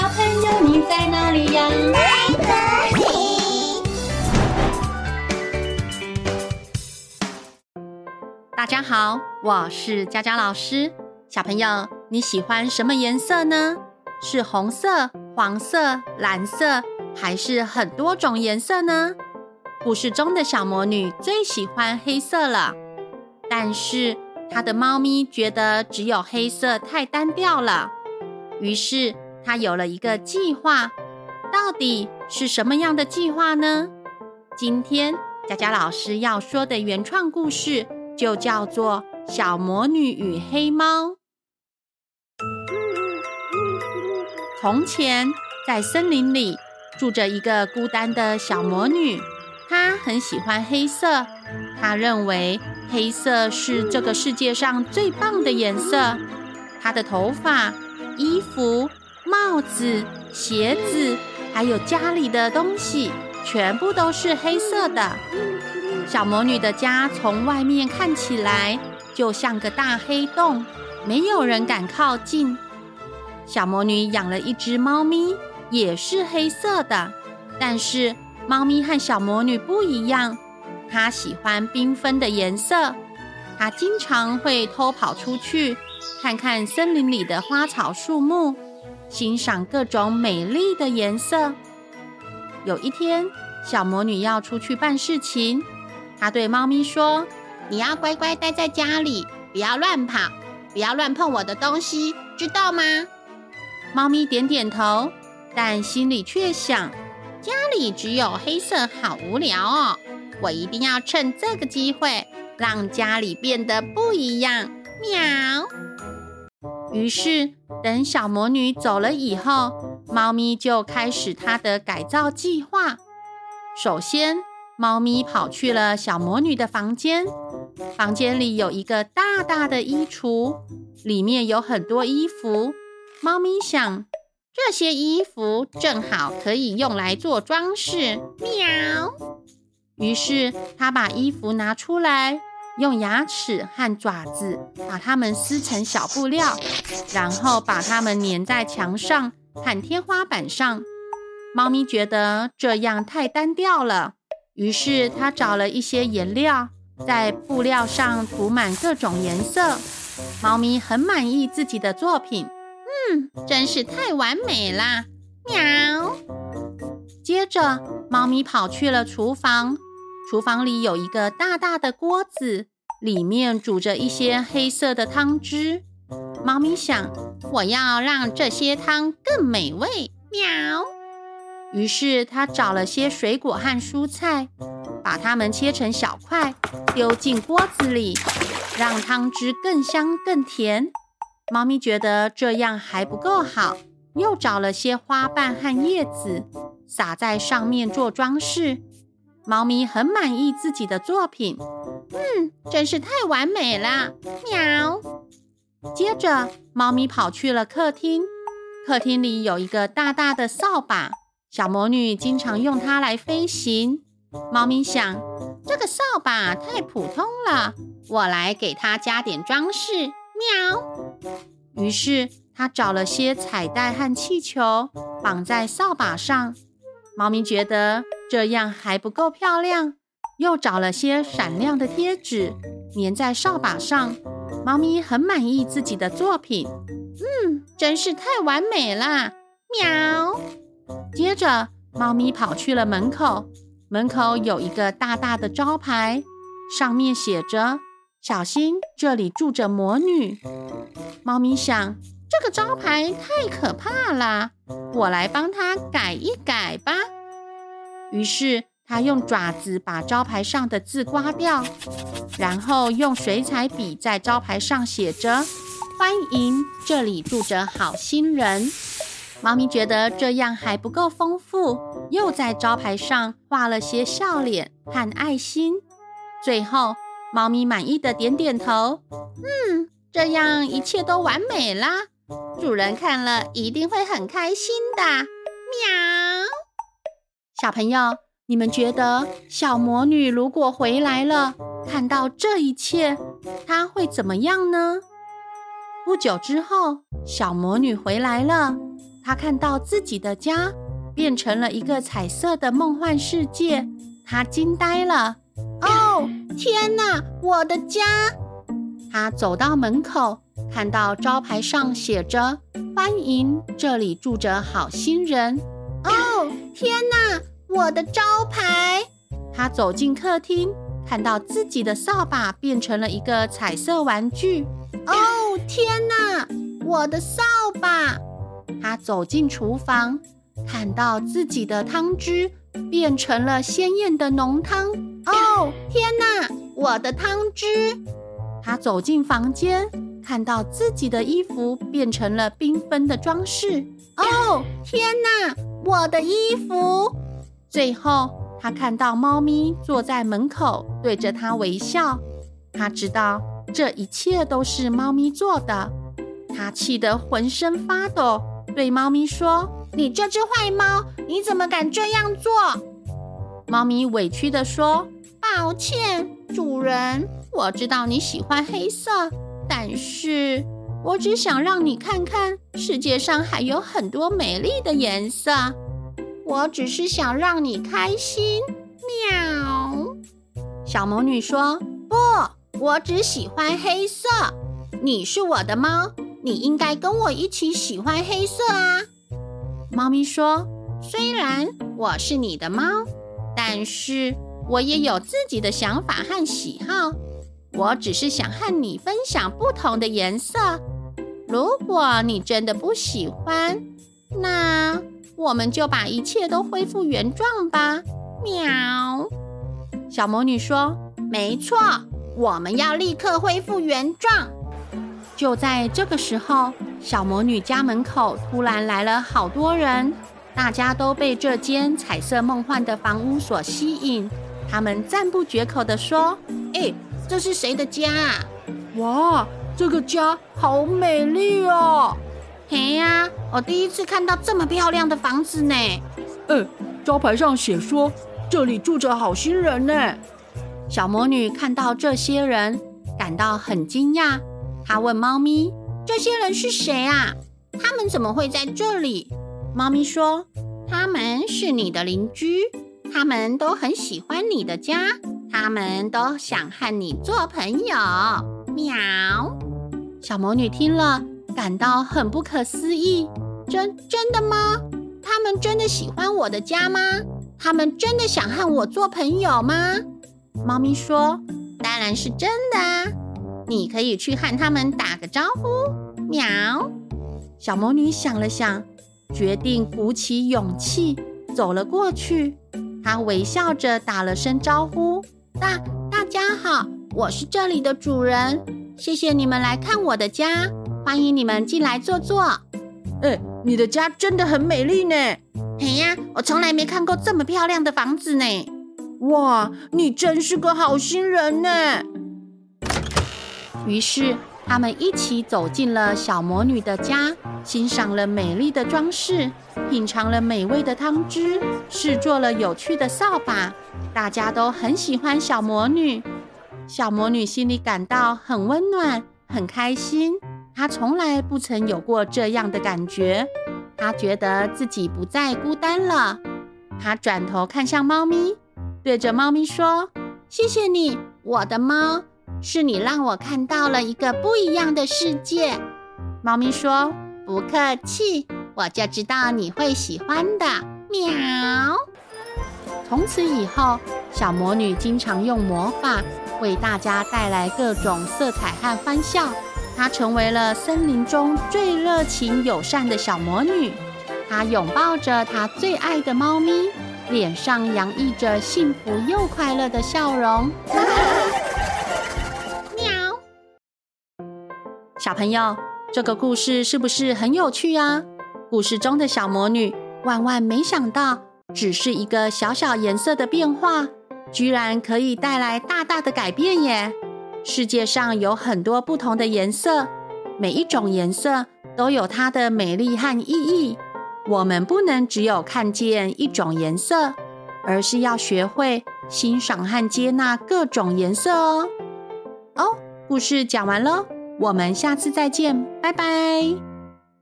小朋友，你在哪里呀？在这里。大家好，我是佳佳老师。小朋友，你喜欢什么颜色呢？是红色、黄色、蓝色，还是很多种颜色呢？故事中的小魔女最喜欢黑色了，但是她的猫咪觉得只有黑色太单调了，于是他有了一个计划。到底是什么样的计划呢？今天佳佳老师要说的原创故事就叫做《小魔女与黑猫》。从前，在森林里住着一个孤单的小魔女。她很喜欢黑色，她认为黑色是这个世界上最棒的颜色。她的头发、衣服、帽子、鞋子，还有家里的东西，全部都是黑色的。小魔女的家从外面看起来就像个大黑洞，没有人敢靠近。小魔女养了一只猫咪，也是黑色的，但是。猫咪和小魔女不一样，它喜欢缤纷的颜色。它经常会偷跑出去，看看森林里的花草树木，欣赏各种美丽的颜色。有一天，小魔女要出去办事情，她对猫咪说：“你要乖乖待在家里，不要乱跑，不要乱碰我的东西，知道吗？”猫咪点点头，但心里却想。家里只有黑色，好无聊哦！我一定要趁这个机会让家里变得不一样。喵！于是，等小魔女走了以后，猫咪就开始它的改造计划。首先，猫咪跑去了小魔女的房间，房间里有一个大大的衣橱，里面有很多衣服。猫咪想。这些衣服正好可以用来做装饰。喵！于是他把衣服拿出来，用牙齿和爪子把它们撕成小布料，然后把它们粘在墙上和天花板上。猫咪觉得这样太单调了，于是它找了一些颜料，在布料上涂满各种颜色。猫咪很满意自己的作品。嗯，真是太完美了！喵。接着，猫咪跑去了厨房。厨房里有一个大大的锅子，里面煮着一些黑色的汤汁。猫咪想，我要让这些汤更美味。喵。于是，它找了些水果和蔬菜，把它们切成小块，丢进锅子里，让汤汁更香更甜。猫咪觉得这样还不够好，又找了些花瓣和叶子，撒在上面做装饰。猫咪很满意自己的作品，嗯，真是太完美了。喵。接着，猫咪跑去了客厅，客厅里有一个大大的扫把，小魔女经常用它来飞行。猫咪想，这个扫把太普通了，我来给它加点装饰。喵！于是它找了些彩带和气球，绑在扫把上。猫咪觉得这样还不够漂亮，又找了些闪亮的贴纸，粘在扫把上。猫咪很满意自己的作品，嗯，真是太完美了。喵！接着，猫咪跑去了门口，门口有一个大大的招牌，上面写着。小心，这里住着魔女。猫咪想，这个招牌太可怕了，我来帮它改一改吧。于是，它用爪子把招牌上的字刮掉，然后用水彩笔在招牌上写着：“欢迎，这里住着好心人。”猫咪觉得这样还不够丰富，又在招牌上画了些笑脸和爱心。最后，猫咪满意的点点头，嗯，这样一切都完美了。主人看了一定会很开心的。喵！小朋友，你们觉得小魔女如果回来了，看到这一切，她会怎么样呢？不久之后，小魔女回来了，她看到自己的家变成了一个彩色的梦幻世界，她惊呆了。哦，天哪，我的家！他走到门口，看到招牌上写着“欢迎，这里住着好心人”。哦，天哪，我的招牌！他走进客厅，看到自己的扫把变成了一个彩色玩具。哦，天哪，我的扫把！他走进厨房，看到自己的汤汁变成了鲜艳的浓汤。哦，天哪，我的汤汁！他走进房间，看到自己的衣服变成了缤纷的装饰。哦，天哪，我的衣服！最后，他看到猫咪坐在门口，对着他微笑。他知道这一切都是猫咪做的。他气得浑身发抖，对猫咪说：“你这只坏猫，你怎么敢这样做？”猫咪委屈地说：“抱歉，主人，我知道你喜欢黑色，但是我只想让你看看世界上还有很多美丽的颜色。我只是想让你开心。”喵。小魔女说：“不，我只喜欢黑色。你是我的猫。”你应该跟我一起喜欢黑色啊！猫咪说：“虽然我是你的猫，但是我也有自己的想法和喜好。我只是想和你分享不同的颜色。如果你真的不喜欢，那我们就把一切都恢复原状吧。”喵。小魔女说：“没错，我们要立刻恢复原状。”就在这个时候，小魔女家门口突然来了好多人，大家都被这间彩色梦幻的房屋所吸引。他们赞不绝口地说：“哎，这是谁的家啊？哇，这个家好美丽哦！嘿呀，我第一次看到这么漂亮的房子呢。嗯，招牌上写说这里住着好心人呢。”小魔女看到这些人，感到很惊讶。她问猫咪：“这些人是谁啊？他们怎么会在这里？”猫咪说：“他们是你的邻居，他们都很喜欢你的家，他们都想和你做朋友。”喵。小魔女听了，感到很不可思议：“真真的吗？他们真的喜欢我的家吗？他们真的想和我做朋友吗？”猫咪说：“当然是真的啊。”你可以去和他们打个招呼，喵。小魔女想了想，决定鼓起勇气走了过去。她微笑着打了声招呼：“大大家好，我是这里的主人，谢谢你们来看我的家，欢迎你们进来坐坐。”哎，你的家真的很美丽呢。哎呀，我从来没看过这么漂亮的房子呢。哇，你真是个好心人呢。于是，他们一起走进了小魔女的家，欣赏了美丽的装饰，品尝了美味的汤汁，试做了有趣的扫把。大家都很喜欢小魔女，小魔女心里感到很温暖，很开心。她从来不曾有过这样的感觉，她觉得自己不再孤单了。她转头看向猫咪，对着猫咪说：“谢谢你，我的猫。”是你让我看到了一个不一样的世界。猫咪说：“不客气，我就知道你会喜欢的。”喵。从此以后，小魔女经常用魔法为大家带来各种色彩和欢笑。她成为了森林中最热情友善的小魔女。她拥抱着她最爱的猫咪，脸上洋溢着幸福又快乐的笑容。喵小朋友，这个故事是不是很有趣啊？故事中的小魔女万万没想到，只是一个小小颜色的变化，居然可以带来大大的改变耶！世界上有很多不同的颜色，每一种颜色都有它的美丽和意义。我们不能只有看见一种颜色，而是要学会欣赏和接纳各种颜色哦。哦，故事讲完喽。我们下次再见，拜拜。